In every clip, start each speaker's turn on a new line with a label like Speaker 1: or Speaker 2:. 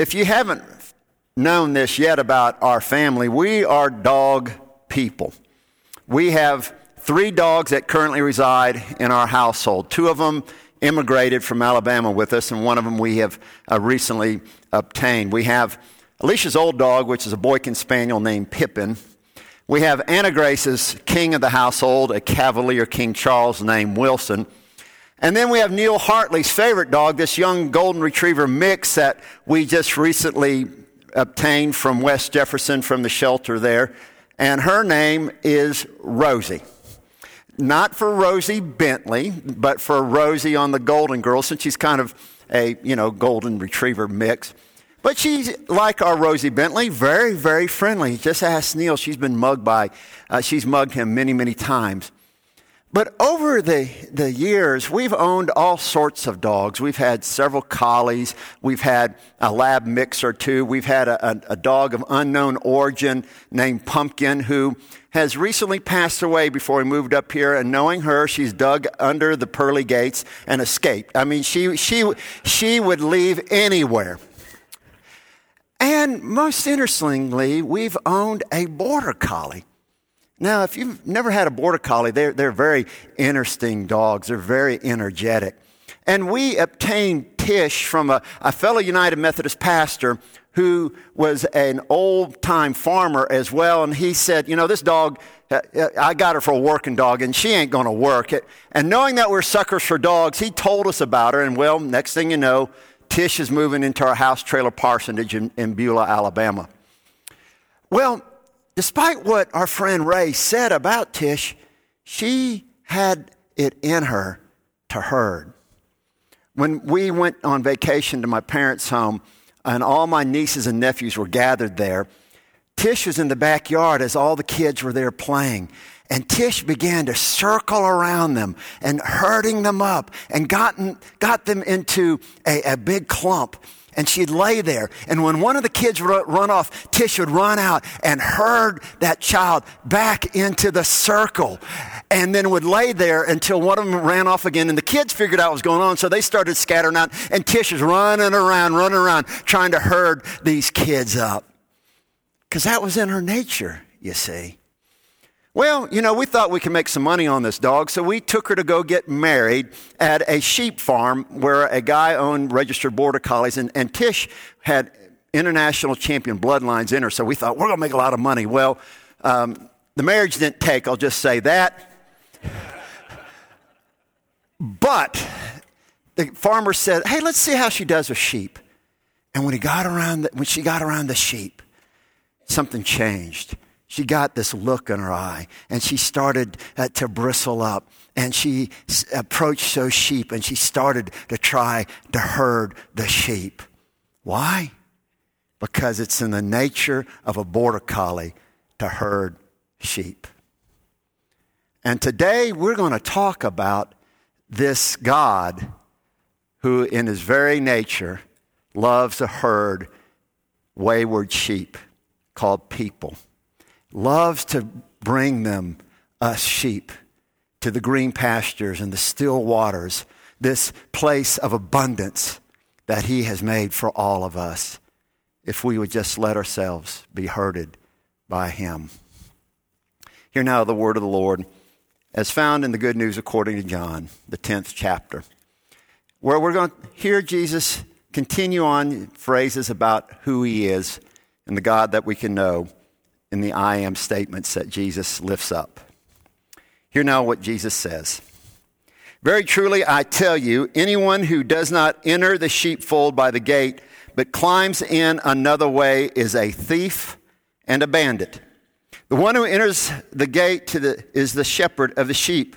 Speaker 1: if you haven't known this yet about our family, we are dog people. We have three dogs that currently reside in our household. Two of them immigrated from Alabama with us, and one of them we have uh, recently obtained. We have Alicia's old dog, which is a Boykin Spaniel named Pippin. We have Anna Grace's king of the household, a Cavalier King Charles named Wilson. And then we have Neil Hartley's favorite dog, this young golden retriever mix that we just recently obtained from West Jefferson from the shelter there. And her name is Rosie. Not for Rosie Bentley, but for Rosie on the Golden Girl, since she's kind of a, you know, golden retriever mix. But she's like our Rosie Bentley, very, very friendly. Just ask Neil. She's been mugged by, uh, she's mugged him many, many times. But over the, the years, we've owned all sorts of dogs. We've had several collies. We've had a lab mix or two. We've had a, a, a, dog of unknown origin named Pumpkin who has recently passed away before we moved up here. And knowing her, she's dug under the pearly gates and escaped. I mean, she, she, she would leave anywhere. And most interestingly, we've owned a border collie. Now, if you've never had a border collie, they're, they're very interesting dogs. They're very energetic. And we obtained Tish from a, a fellow United Methodist pastor who was an old time farmer as well. And he said, You know, this dog, uh, uh, I got her for a working dog, and she ain't going to work. It. And knowing that we're suckers for dogs, he told us about her. And well, next thing you know, Tish is moving into our house trailer parsonage in, in Beulah, Alabama. Well, despite what our friend Ray said about Tish, she had it in her to herd. When we went on vacation to my parents' home, and all my nieces and nephews were gathered there, Tish was in the backyard as all the kids were there playing. And Tish began to circle around them and herding them up and gotten, got them into a, a big clump and she'd lay there. And when one of the kids would run off, Tish would run out and herd that child back into the circle and then would lay there until one of them ran off again. And the kids figured out what was going on, so they started scattering out. And Tish is running around, running around, trying to herd these kids up. Because that was in her nature, you see. Well, you know, we thought we could make some money on this dog, so we took her to go get married at a sheep farm where a guy owned registered border collies, and, and Tish had international champion bloodlines in her, so we thought we're going to make a lot of money. Well, um, the marriage didn't take, I'll just say that. but the farmer said, "Hey, let's see how she does with sheep." And when he got around, the, when she got around the sheep, something changed she got this look in her eye and she started uh, to bristle up and she s- approached those sheep and she started to try to herd the sheep. Why? Because it's in the nature of a border collie to herd sheep. And today we're going to talk about this God who, in his very nature, loves to herd wayward sheep called people loves to bring them, us sheep, to the green pastures and the still waters, this place of abundance that He has made for all of us, if we would just let ourselves be herded by Him. Hear now the word of the Lord, as found in the Good News according to John, the 10th chapter, where we're going to hear Jesus continue on phrases about who He is and the God that we can know in the I am statements that Jesus lifts up. Hear now what Jesus says. Very truly, I tell you, anyone who does not enter the sheepfold by the gate, but climbs in another way, is a thief and a bandit. The one who enters the gate the, is the shepherd of the sheep.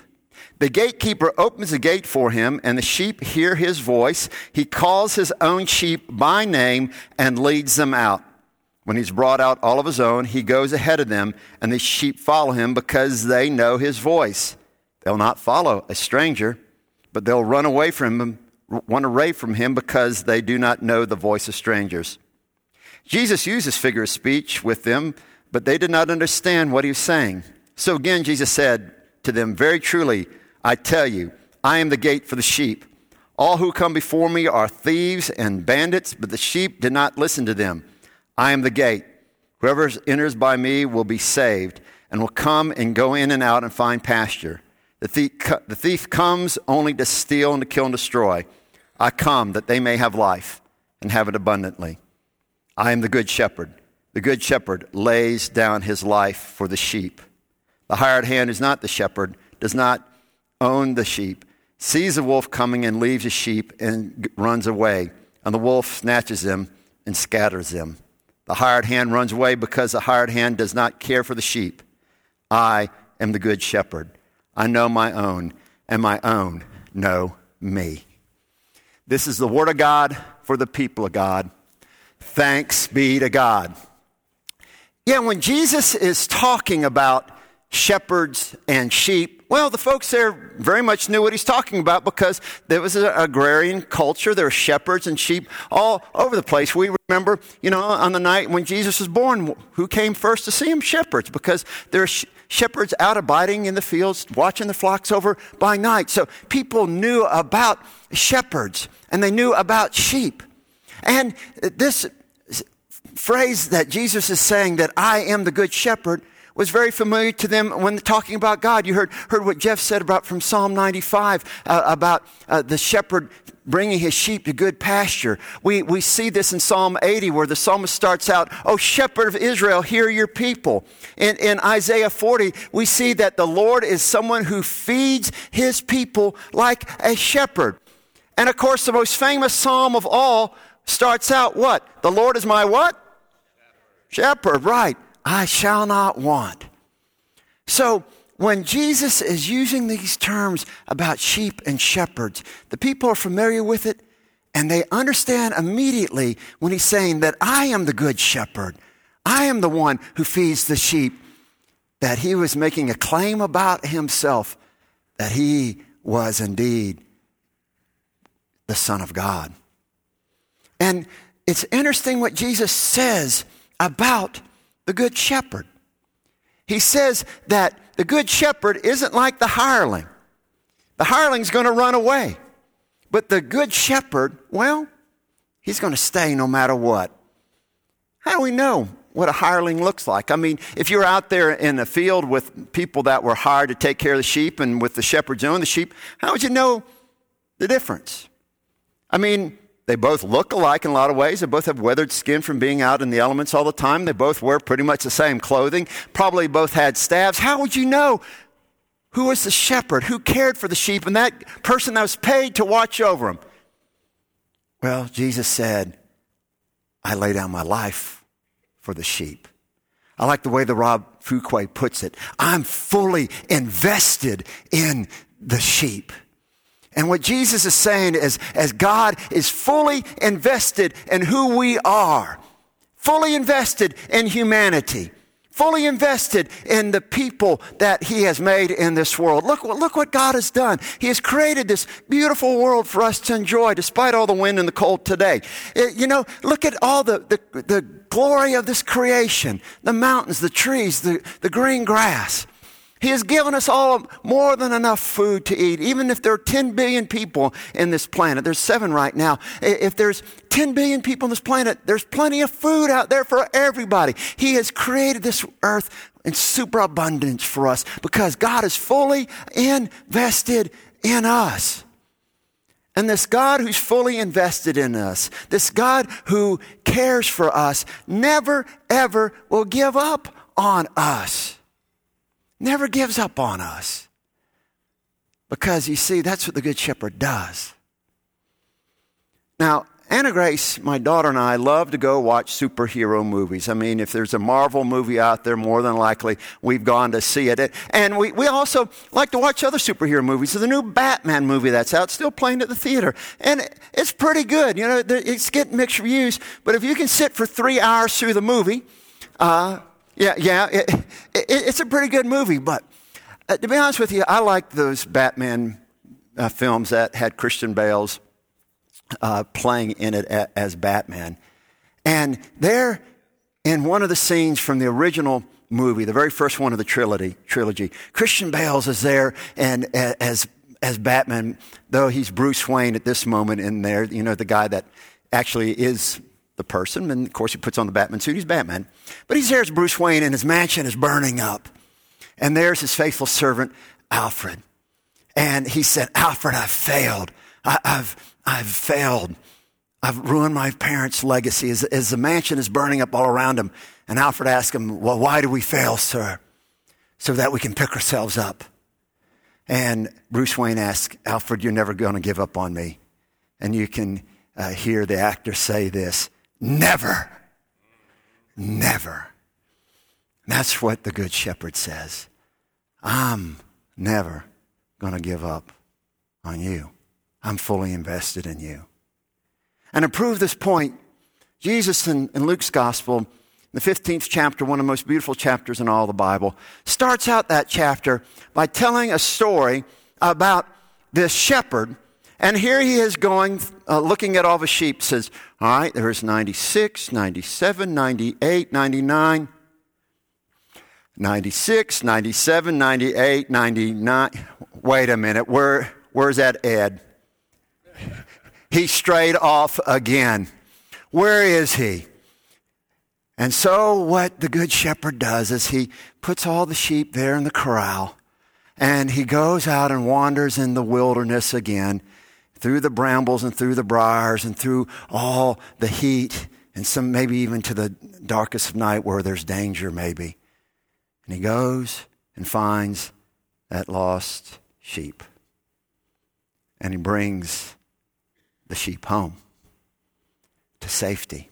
Speaker 1: The gatekeeper opens the gate for him, and the sheep hear his voice. He calls his own sheep by name and leads them out. When he's brought out all of his own, he goes ahead of them, and the sheep follow him because they know his voice. They'll not follow a stranger, but they'll run away from him, run away from him because they do not know the voice of strangers. Jesus used this figure of speech with them, but they did not understand what he was saying. So again, Jesus said to them, Very truly, I tell you, I am the gate for the sheep. All who come before me are thieves and bandits, but the sheep did not listen to them. I am the gate. Whoever enters by me will be saved and will come and go in and out and find pasture. The thief, the thief comes only to steal and to kill and destroy. I come that they may have life and have it abundantly. I am the good shepherd. The good shepherd lays down his life for the sheep. The hired hand is not the shepherd, does not own the sheep sees a wolf coming and leaves his sheep and runs away. And the wolf snatches them and scatters them. The hired hand runs away because the hired hand does not care for the sheep. I am the good shepherd. I know my own, and my own know me. This is the word of God for the people of God. Thanks be to God. Yeah, when Jesus is talking about shepherds and sheep, well, the folks there very much knew what he's talking about because there was an agrarian culture. There were shepherds and sheep all over the place. We remember, you know, on the night when Jesus was born, who came first to see him? Shepherds, because there are sh- shepherds out abiding in the fields, watching the flocks over by night. So people knew about shepherds and they knew about sheep. And this phrase that Jesus is saying that I am the good shepherd was very familiar to them when talking about God. You heard, heard what Jeff said about from Psalm 95 uh, about uh, the shepherd bringing his sheep to good pasture. We, we see this in Psalm 80 where the psalmist starts out, Oh, shepherd of Israel, hear your people. In, in Isaiah 40, we see that the Lord is someone who feeds his people like a shepherd. And of course, the most famous psalm of all starts out what? The Lord is my what? Shepherd, shepherd right. I shall not want. So, when Jesus is using these terms about sheep and shepherds, the people are familiar with it and they understand immediately when he's saying that I am the good shepherd. I am the one who feeds the sheep. That he was making a claim about himself that he was indeed the Son of God. And it's interesting what Jesus says about the Good Shepherd. He says that the Good Shepherd isn't like the hireling. The hireling's going to run away. But the Good Shepherd, well, he's going to stay no matter what. How do we know what a hireling looks like? I mean, if you're out there in the field with people that were hired to take care of the sheep and with the shepherds own the sheep, how would you know the difference? I mean, they both look alike in a lot of ways. They both have weathered skin from being out in the elements all the time. They both wear pretty much the same clothing. Probably both had staves. How would you know who was the shepherd, who cared for the sheep, and that person that was paid to watch over them? Well, Jesus said, I lay down my life for the sheep. I like the way the Rob Fuquay puts it. I'm fully invested in the sheep. And what Jesus is saying is, as God is fully invested in who we are, fully invested in humanity, fully invested in the people that He has made in this world. Look, look what God has done. He has created this beautiful world for us to enjoy despite all the wind and the cold today. It, you know, look at all the, the, the glory of this creation the mountains, the trees, the, the green grass. He has given us all more than enough food to eat. Even if there are 10 billion people in this planet, there's seven right now. If there's 10 billion people on this planet, there's plenty of food out there for everybody. He has created this earth in superabundance for us because God is fully invested in us. And this God who's fully invested in us, this God who cares for us, never, ever will give up on us never gives up on us. Because you see, that's what the Good Shepherd does. Now, Anna Grace, my daughter, and I love to go watch superhero movies. I mean, if there's a Marvel movie out there, more than likely we've gone to see it. And we, we also like to watch other superhero movies. So the new Batman movie that's out, still playing at the theater. And it's pretty good. You know, it's getting mixed reviews. But if you can sit for three hours through the movie, uh, yeah, yeah, it, it, it's a pretty good movie, but uh, to be honest with you, I like those Batman uh, films that had Christian Bale's uh, playing in it a, as Batman. And there, in one of the scenes from the original movie, the very first one of the trilogy, trilogy Christian Bale's is there and as as Batman, though he's Bruce Wayne at this moment in there, you know, the guy that actually is the person. And of course, he puts on the Batman suit. He's Batman. But he's there as Bruce Wayne, and his mansion is burning up. And there's his faithful servant, Alfred. And he said, Alfred, I've failed. I, have I've failed. I've ruined my parents' legacy as, as the mansion is burning up all around him. And Alfred asked him, Well, why do we fail, sir? So that we can pick ourselves up. And Bruce Wayne asked, Alfred, you're never going to give up on me. And you can uh, hear the actor say this Never. Never. That's what the Good Shepherd says. I'm never going to give up on you. I'm fully invested in you. And to prove this point, Jesus in, in Luke's Gospel, the 15th chapter, one of the most beautiful chapters in all the Bible, starts out that chapter by telling a story about this shepherd and here he is going, uh, looking at all the sheep, says, All right, there's 96, 97, 98, 99, 96, 97, 98, 99. Wait a minute, where, where's that Ed? he strayed off again. Where is he? And so, what the Good Shepherd does is he puts all the sheep there in the corral and he goes out and wanders in the wilderness again through the brambles and through the briars and through all the heat and some maybe even to the darkest of night where there's danger maybe. And he goes and finds that lost sheep. And he brings the sheep home to safety.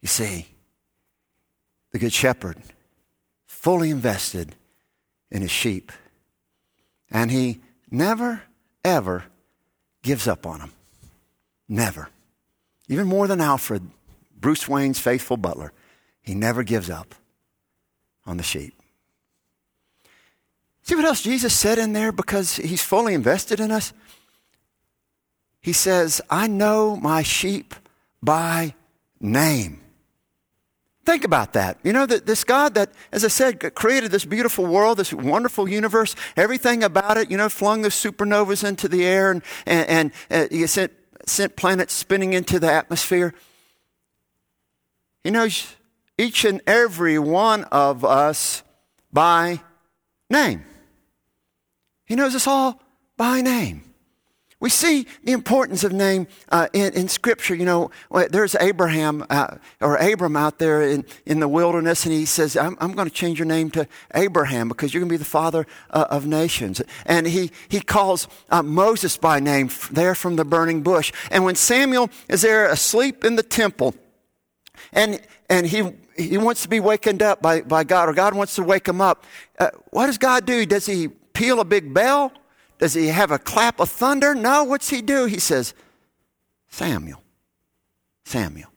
Speaker 1: You see, the Good Shepherd, fully invested in his sheep. And he never ever gives up on him. Never. Even more than Alfred, Bruce Wayne's faithful butler, he never gives up on the sheep. See what else Jesus said in there because he's fully invested in us? He says, I know my sheep by name. Think about that. You know, that this God that, as I said, created this beautiful world, this wonderful universe, everything about it, you know, flung the supernovas into the air and, and, and uh, sent, sent planets spinning into the atmosphere. He knows each and every one of us by name. He knows us all by name. We see the importance of name uh, in, in, Scripture. You know, there's Abraham uh, or Abram out there in, in the wilderness, and he says, I'm, I'm going to change your name to Abraham because you're going to be the father uh, of nations. And he, he calls uh, Moses by name there from the burning bush. And when Samuel is there asleep in the temple, and, and he, he wants to be wakened up by, by God, or God wants to wake him up, uh, what does God do? Does he peal a big bell? Does he have a clap of thunder? No, what's he do? He says, Samuel, Samuel.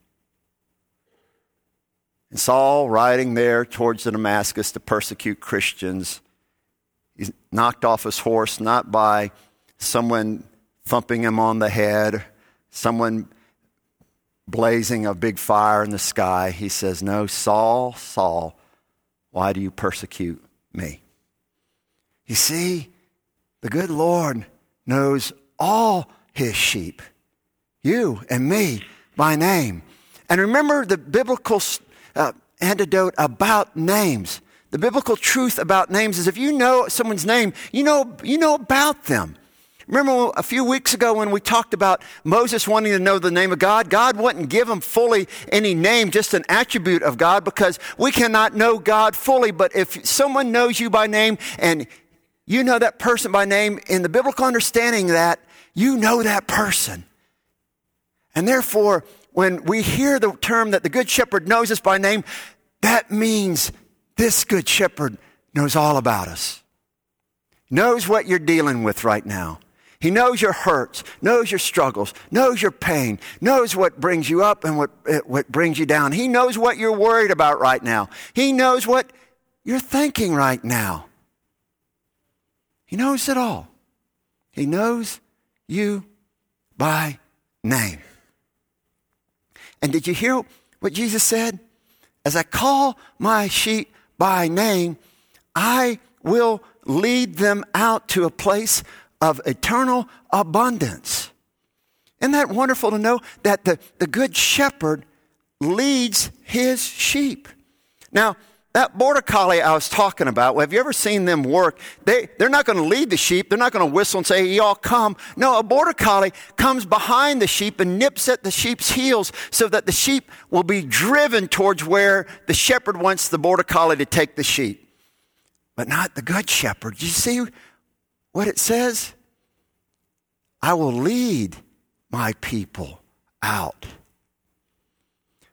Speaker 1: And Saul, riding there towards the Damascus to persecute Christians, he's knocked off his horse not by someone thumping him on the head, someone blazing a big fire in the sky. He says, No, Saul, Saul, why do you persecute me? You see, the good Lord knows all his sheep, you and me, by name. And remember the biblical uh, antidote about names. The biblical truth about names is if you know someone's name, you know, you know about them. Remember a few weeks ago when we talked about Moses wanting to know the name of God? God wouldn't give him fully any name, just an attribute of God, because we cannot know God fully. But if someone knows you by name and you know that person by name in the biblical understanding that you know that person. And therefore, when we hear the term that the Good Shepherd knows us by name, that means this Good Shepherd knows all about us, knows what you're dealing with right now. He knows your hurts, knows your struggles, knows your pain, knows what brings you up and what, eh, what brings you down. He knows what you're worried about right now. He knows what you're thinking right now. He knows it all. He knows you by name. And did you hear what Jesus said? As I call my sheep by name, I will lead them out to a place of eternal abundance. Isn't that wonderful to know that the, the good shepherd leads his sheep? Now, that border collie I was talking about, have you ever seen them work? They, they're not going to lead the sheep. They're not going to whistle and say, y'all come. No, a border collie comes behind the sheep and nips at the sheep's heels so that the sheep will be driven towards where the shepherd wants the border collie to take the sheep. But not the good shepherd. You see what it says? I will lead my people out.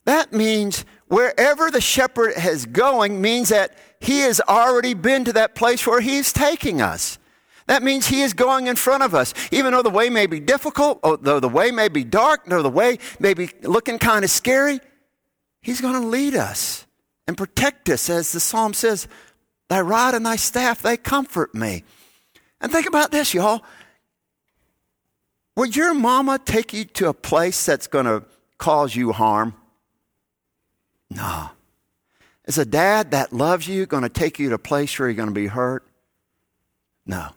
Speaker 1: That means wherever the shepherd is going means that he has already been to that place where he's taking us. That means he is going in front of us. Even though the way may be difficult, oh, though the way may be dark, though the way may be looking kind of scary, he's going to lead us and protect us. As the psalm says, Thy rod and thy staff, they comfort me. And think about this, y'all. Would your mama take you to a place that's going to cause you harm? No. Is a dad that loves you going to take you to a place where you're going to be hurt? No.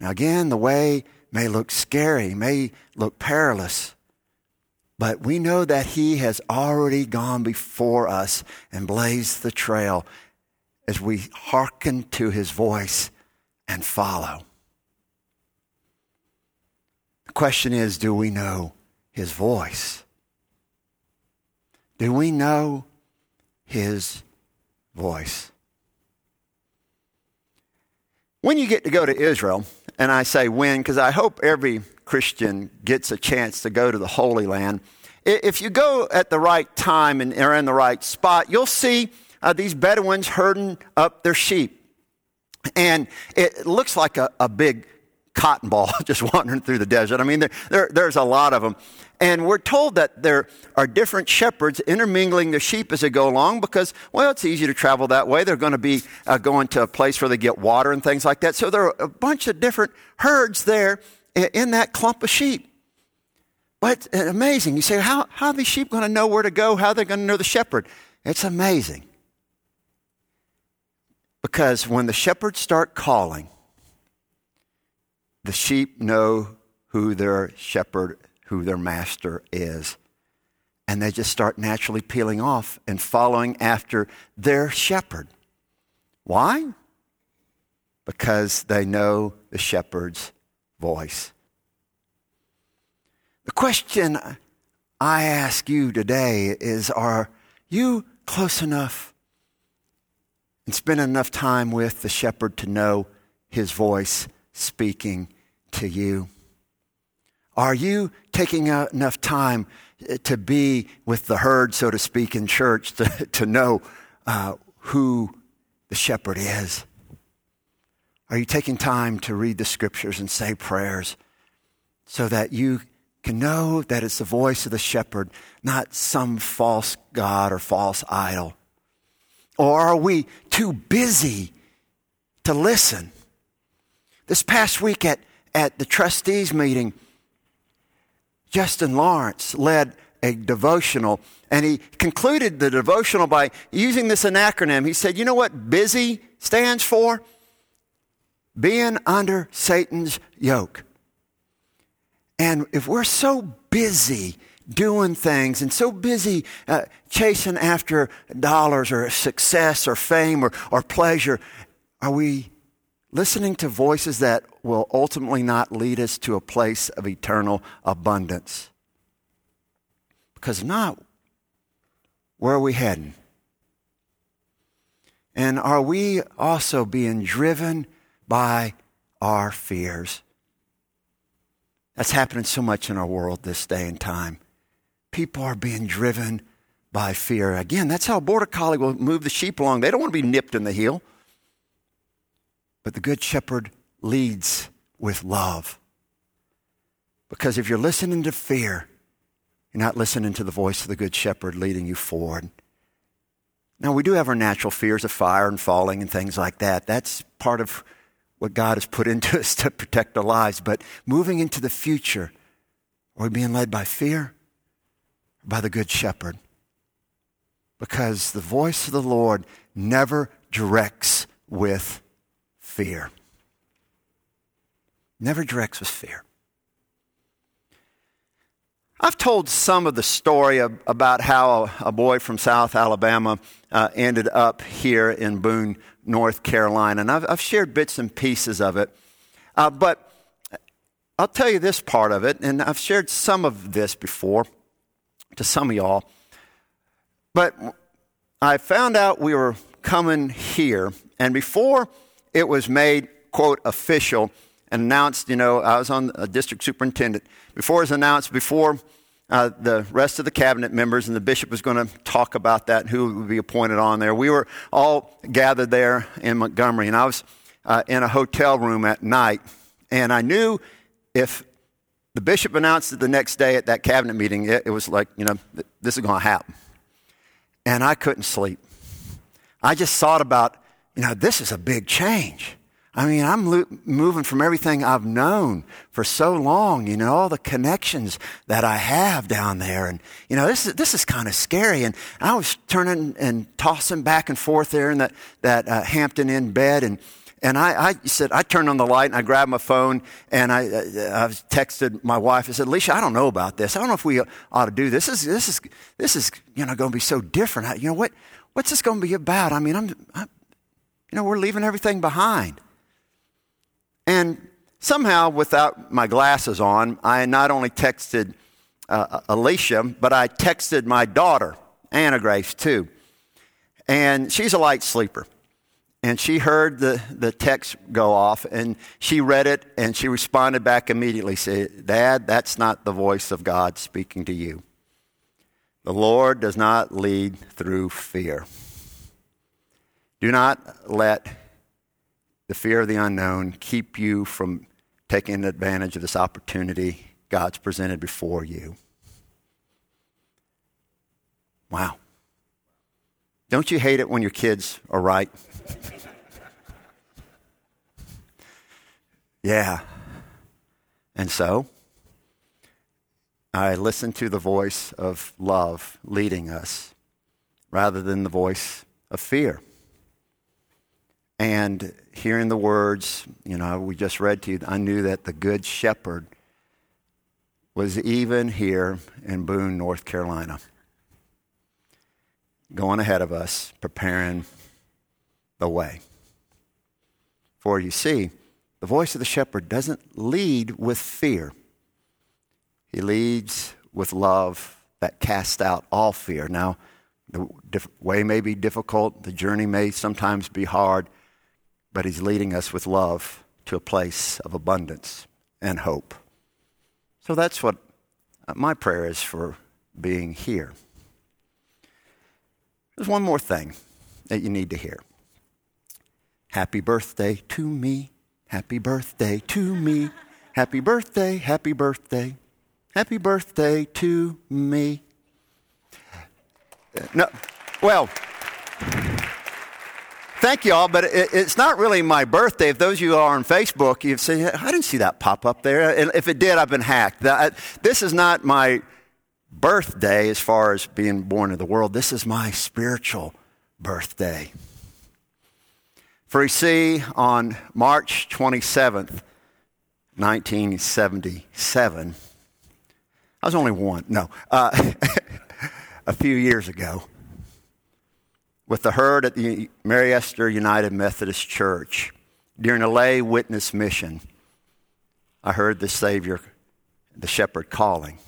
Speaker 1: Now, again, the way may look scary, may look perilous, but we know that He has already gone before us and blazed the trail as we hearken to His voice and follow. The question is do we know His voice? Do we know his voice? When you get to go to Israel, and I say when because I hope every Christian gets a chance to go to the Holy Land. If you go at the right time and are in the right spot, you'll see uh, these Bedouins herding up their sheep. And it looks like a, a big cotton ball just wandering through the desert. I mean, there, there, there's a lot of them. And we're told that there are different shepherds intermingling the sheep as they go along because, well, it's easy to travel that way. They're going to be uh, going to a place where they get water and things like that. So there are a bunch of different herds there in that clump of sheep. But uh, amazing. You say, how, how are these sheep going to know where to go? How are they going to know the shepherd? It's amazing. Because when the shepherds start calling, the sheep know who their shepherd who their master is. And they just start naturally peeling off and following after their shepherd. Why? Because they know the shepherd's voice. The question I ask you today is Are you close enough and spend enough time with the shepherd to know his voice speaking to you? Are you taking enough time uh, to be with the herd, so to speak, in church to, to know uh, who the shepherd is? Are you taking time to read the scriptures and say prayers so that you can know that it's the voice of the shepherd, not some false God or false idol? Or are we too busy to listen? This past week at, at the trustees meeting, Justin Lawrence led a devotional, and he concluded the devotional by using this acronym. He said, You know what busy stands for? Being under Satan's yoke. And if we're so busy doing things and so busy uh, chasing after dollars or success or fame or, or pleasure, are we listening to voices that will ultimately not lead us to a place of eternal abundance. Because not, where are we heading? And are we also being driven by our fears? That's happening so much in our world this day and time. People are being driven by fear. Again, that's how a border collie will move the sheep along. They don't want to be nipped in the heel. But the Good Shepherd leads with love. Because if you're listening to fear, you're not listening to the voice of the Good Shepherd leading you forward. Now, we do have our natural fears of fire and falling and things like that. That's part of what God has put into us to protect our lives. But moving into the future, are we being led by fear or by the Good Shepherd? Because the voice of the Lord never directs with fear. Never directs with fear. I've told some of the story of, about how a, a, boy from South Alabama uh, ended up here in Boone, North Carolina, and I've, I've shared bits and pieces of it. Uh, but I'll tell you this part of it, and I've shared some of this before to some of y'all. But I found out we were coming here, and before it was made, quote, official, and announced, you know, I was on a district superintendent. Before it was announced, before uh, the rest of the cabinet members and the bishop was going to talk about that, and who would be appointed on there, we were all gathered there in Montgomery, and I was uh, in a hotel room at night, and I knew if the bishop announced it the next day at that cabinet meeting, it, it was like, you know, this is going to happen. And I couldn't sleep. I just thought about, you know, this is a big change. I mean, I'm lo- moving from everything I've known for so long, you know, all the connections that I have down there. And, you know, this is, this is kind of scary. And I was turning and tossing back and forth there in that, that uh, Hampton Inn bed. And, and I, I, said, I turned on the light and I grabbed my phone and I, uh, I texted my wife. I said, Alicia, I don't know about this. I don't know if we ought to do this. This is, this is, this is you know, going to be so different. You know, what, what's this going to be about? I mean, I'm, I'm, you know, we're leaving everything behind. And somehow, without my glasses on, I not only texted uh, Alicia, but I texted my daughter, Anna Grace, too. And she's a light sleeper. And she heard the, the text go off and she read it and she responded back immediately, said, Dad, that's not the voice of God speaking to you. The Lord does not lead through fear. Do not let the fear of the unknown keep you from taking advantage of this opportunity God's presented before you. Wow. Don't you hate it when your kids are right? yeah. And so, I listen to the voice of love leading us rather than the voice of fear. And hearing the words, you know, we just read to you, I knew that the Good Shepherd was even here in Boone, North Carolina, going ahead of us, preparing the way. For you see, the voice of the shepherd doesn't lead with fear, he leads with love that casts out all fear. Now, the way may be difficult, the journey may sometimes be hard, but He's leading us with love to a place of abundance and hope. So that's what uh, my prayer is for being here. There's one more thing that you need to hear. Happy birthday to me. Happy birthday to me. Happy birthday, happy birthday. Happy birthday to me. Uh, no, well, Thank you all, but it, it's not really my birthday. If those of you are on Facebook, you'd say, I didn't see that pop up there. And if it did, I've been hacked. This is not my birthday as far as being born in the world. This is my spiritual birthday. For you see, on March 27th, 1977, I was only one, no, uh, a few years ago with the herd at the Mary Esther United Methodist Church during a lay witness mission. I heard the Savior, the shepherd, calling.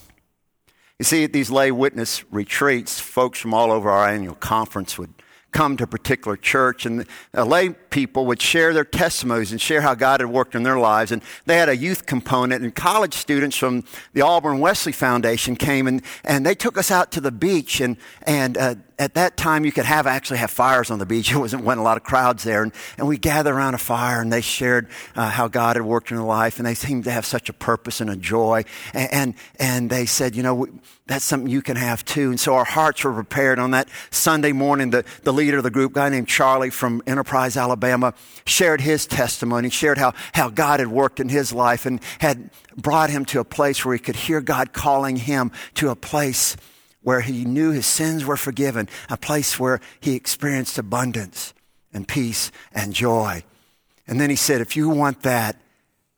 Speaker 1: You see, at these lay witness retreats, folks from all over our annual conference would come to a particular church, and the lay people would share their testimonies and share how God had worked in their lives. And they had a youth component, and college students from the Auburn Wesley Foundation came and, and they took us out to the beach. And, and uh, at that time, you could have actually have fires on the beach. It wasn't when a lot of crowds there, and, and we gathered around a fire, and they shared uh, how God had worked in their life, and they seemed to have such a purpose and a joy. And and, and they said, you know, that's something you can have too. And so our hearts were prepared on that Sunday morning. The the leader of the group, guy named Charlie from Enterprise, Alabama, shared his testimony, shared how how God had worked in his life, and had brought him to a place where he could hear God calling him to a place where he knew his sins were forgiven, a place where he experienced abundance and peace and joy. And then he said, If you want that,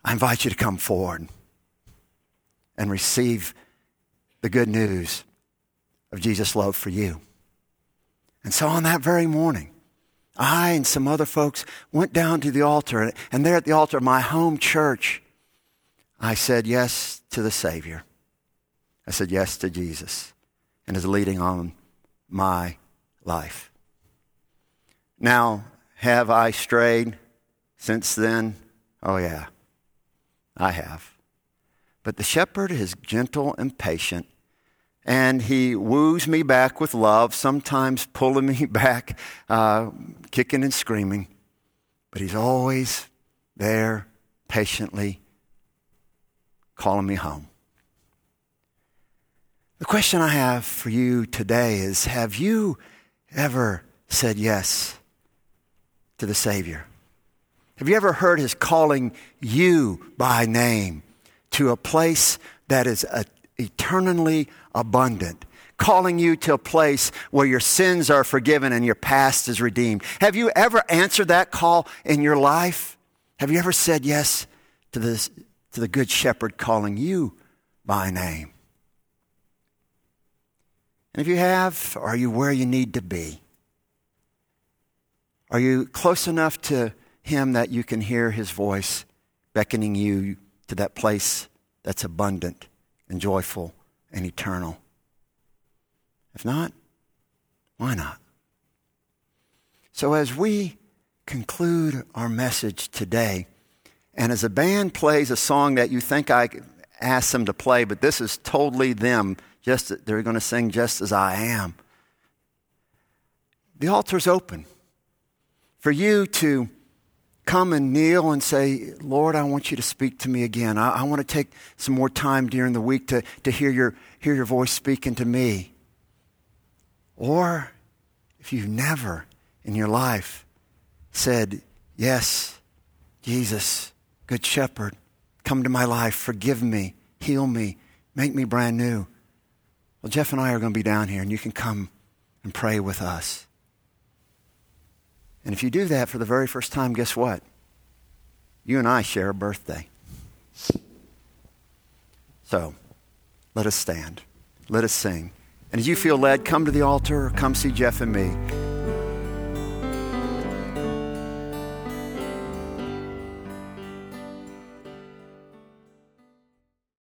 Speaker 1: I invite you to come forward and receive the good news of Jesus' love for you. And so on that very morning, I and some other folks went down to the altar, and there at the altar of my home church, I said yes to the Savior. I said yes to Jesus and his leading on my life. Now, have I strayed since then? Oh, yeah, I have. But the shepherd is gentle and patient, and he woos me back with love, sometimes pulling me back, uh, kicking and screaming. But he's always there patiently calling me home. The question I have for you today is Have you ever said yes to the Savior? Have you ever heard His calling you by name to a place that is eternally abundant? Calling you to a place where your sins are forgiven and your past is redeemed. Have you ever answered that call in your life? Have you ever said yes to, this, to the Good Shepherd calling you by name? And if you have, are you where you need to be? Are you close enough to Him that you can hear His voice beckoning you to that place that's abundant and joyful and eternal? If not, why not? So, as we conclude our message today, and as a band plays a song that you think I asked them to play, but this is totally them just they're going to sing just as I am. The altar's open for you to come and kneel and say, Lord, I want you to speak to me again. I, I want to take some more time during the week to, to hear, your, hear your voice speaking to me. Or if you've never in your life said, Yes, Jesus, Good Shepherd, come to my life, forgive me, heal me, make me brand new. Well, Jeff and I are going to be down here, and you can come and pray with us. And if you do that for the very first time, guess what? You and I share a birthday. So, let us stand. Let us sing. And as you feel led, come to the altar or come see Jeff and me.